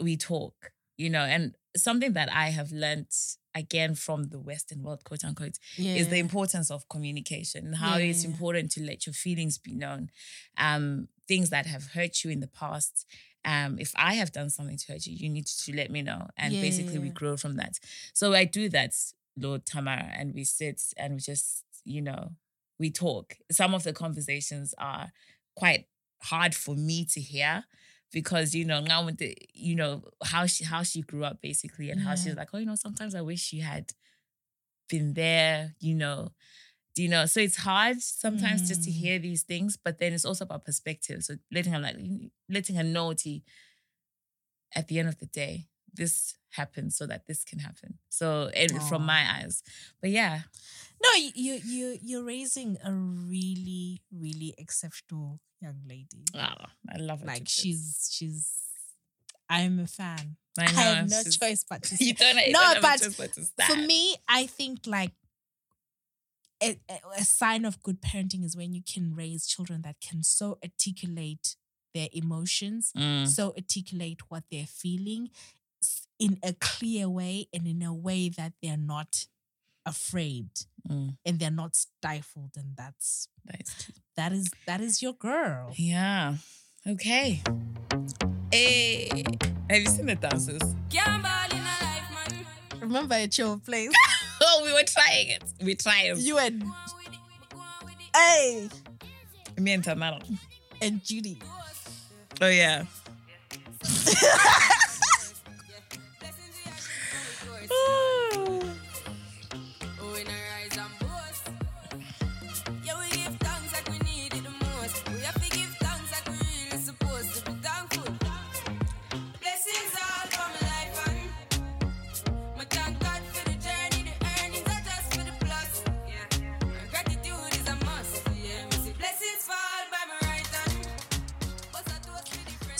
we talk, you know, and something that I have learned again from the Western world, quote unquote, Yeah. is the importance of communication and how Yeah, it's important to let your feelings be known. Um, things that have hurt you in the past. Um, if I have done something to hurt you, you need to let me know. And Yeah, basically we grow from that. So I do that, Lord Tamara, and we sit and we just, you know, we talk. Some of the conversations are quite hard for me to hear because you know now with the you know how she how she grew up basically and how Yeah. she's like oh you know sometimes I wish you had been there you know do you know so it's hard sometimes just to Mm. hear these things but then it's also about perspective so letting her like letting her know to at the end of the day this happens so that this can happen. So and from my eyes. But yeah. No, you you you you're raising a really really exceptional young lady. ah, I love it. Like she's she's. I'm a fan. I, I, know, have no choice but to you don't, you No, don't have a but choice but to stand. For me, I think like a, a- a sign of good parenting is when you can raise children that can so articulate their emotions, Mm. so articulate what they're feeling in a clear way and in a way that they're not afraid Mm. and they're not stifled and that's that's that is that is your girl Yeah. Okay. Hey. Have you seen the dances? remember at your place Oh, we were trying it. We tried. you and hey Me and Tamara. and judy Oh yeah.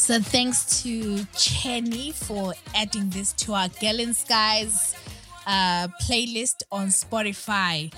So thanks to Chenny for adding this to our Girl in Skies uh, playlist on Spotify.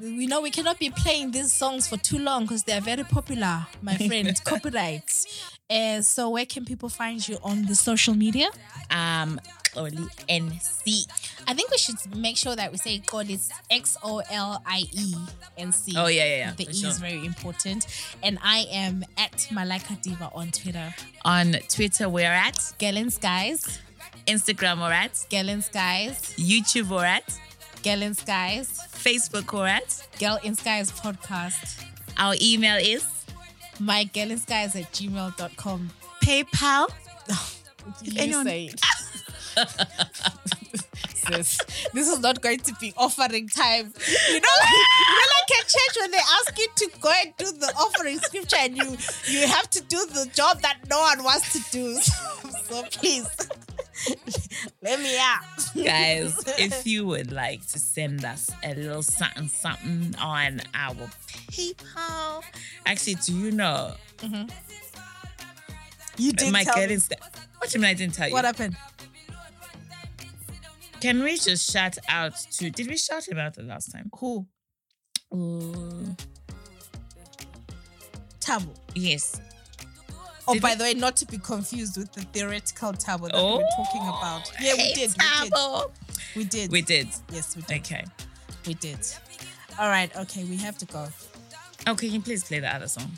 We know we cannot be playing these songs for too long because they're very popular, my friend. Copyrights. Uh, so where can people find you on the social media? Um, Xolie NC. I think we should make sure that we say God is X O L I E N C. Oh yeah, yeah, yeah. The E sure. is very important. And I am at Malaika Diva on Twitter. On Twitter, we're at Girl in Skies. Instagram, we're at Girl in Skies. YouTube, we're at Girl in Skies. Facebook, we're at. Girl in Skies podcast. Our email is My Girl in Skies at gmail.com. PayPal. You anyone- say it. Sis, this is not going to be offering time. You know, like, you know, like at church when they ask you to go and do the offering scripture and you you have to do the job that no one wants to do. So please, let me out. Guys, if you would like to send us a little something, something on our PayPal. Actually, do you know mm-hmm. You did my tell girl me. is what do you mean I didn't tell you? What happened? Can we just shout out to did we shout him out the last time? Who? Oh Tabo. yes. Oh, Did by we- the way, not to be confused with the theoretical Tabo that Oh, we were oh, talking about. Yeah, we did. We did. Tabo. We did. We did. Yes, we did. Okay. We did. All right. Okay, we have to go. Oh, can you please play the other song?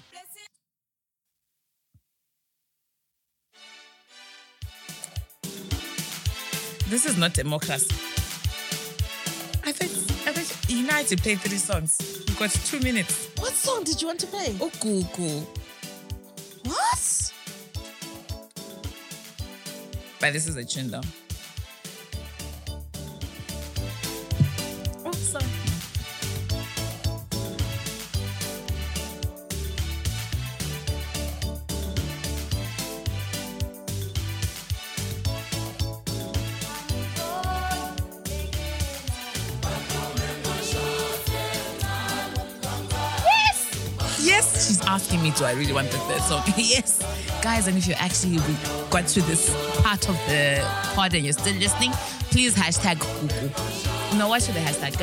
This is not democracy. I think I think you know to play three songs. You've got two minutes. What song did you want to play? Oh, cool, cool. What? But this is a tune though. Asking me, do I really want the third song? yes. Guys, and if you actually got to this part of the pod and you're still listening, please hashtag Kuku. No, what should the hashtag?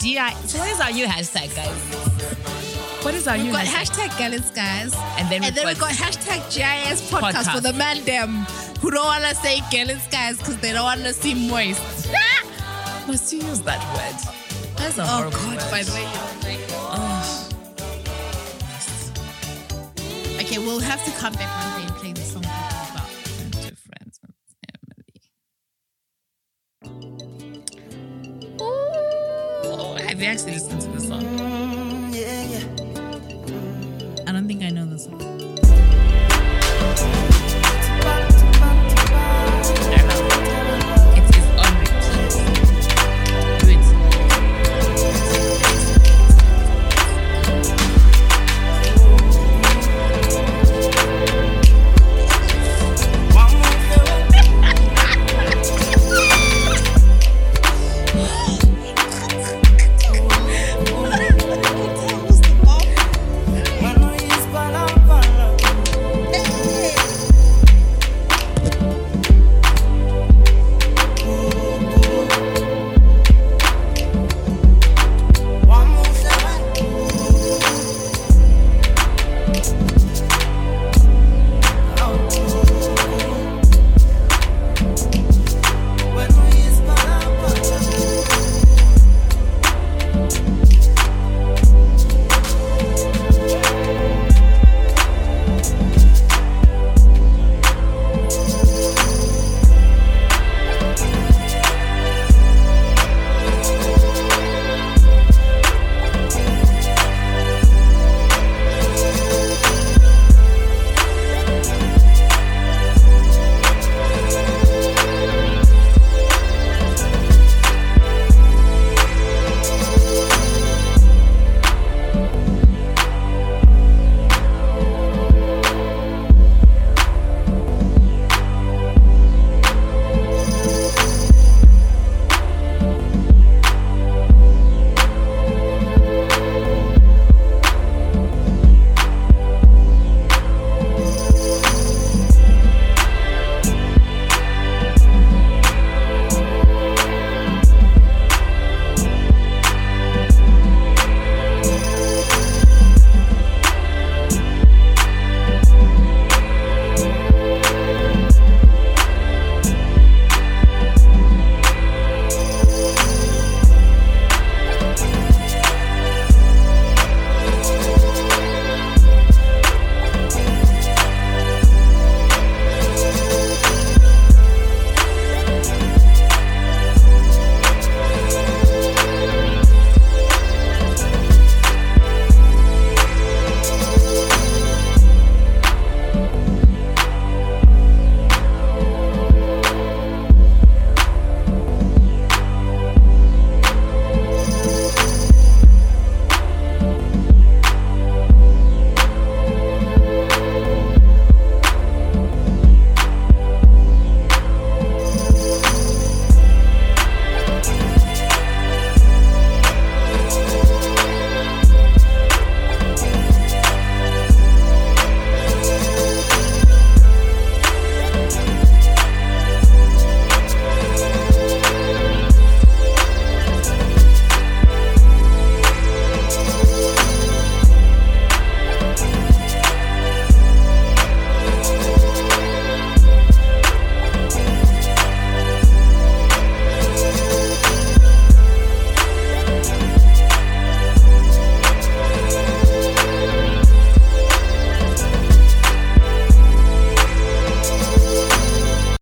DI. So what is our new hashtag, guys? What is our We've new got hashtag? hashtag. And then and we've then we've got- got hashtag GIS podcast, Podcast. for the man them who don't want to say Girl in Skies because they don't want to seem moist. Must you use that word? That's a Oh horrible God! word. By the way, We'll have to come back one day and play the song about. Two friends with Emily. Ooh, oh, have you actually listened to?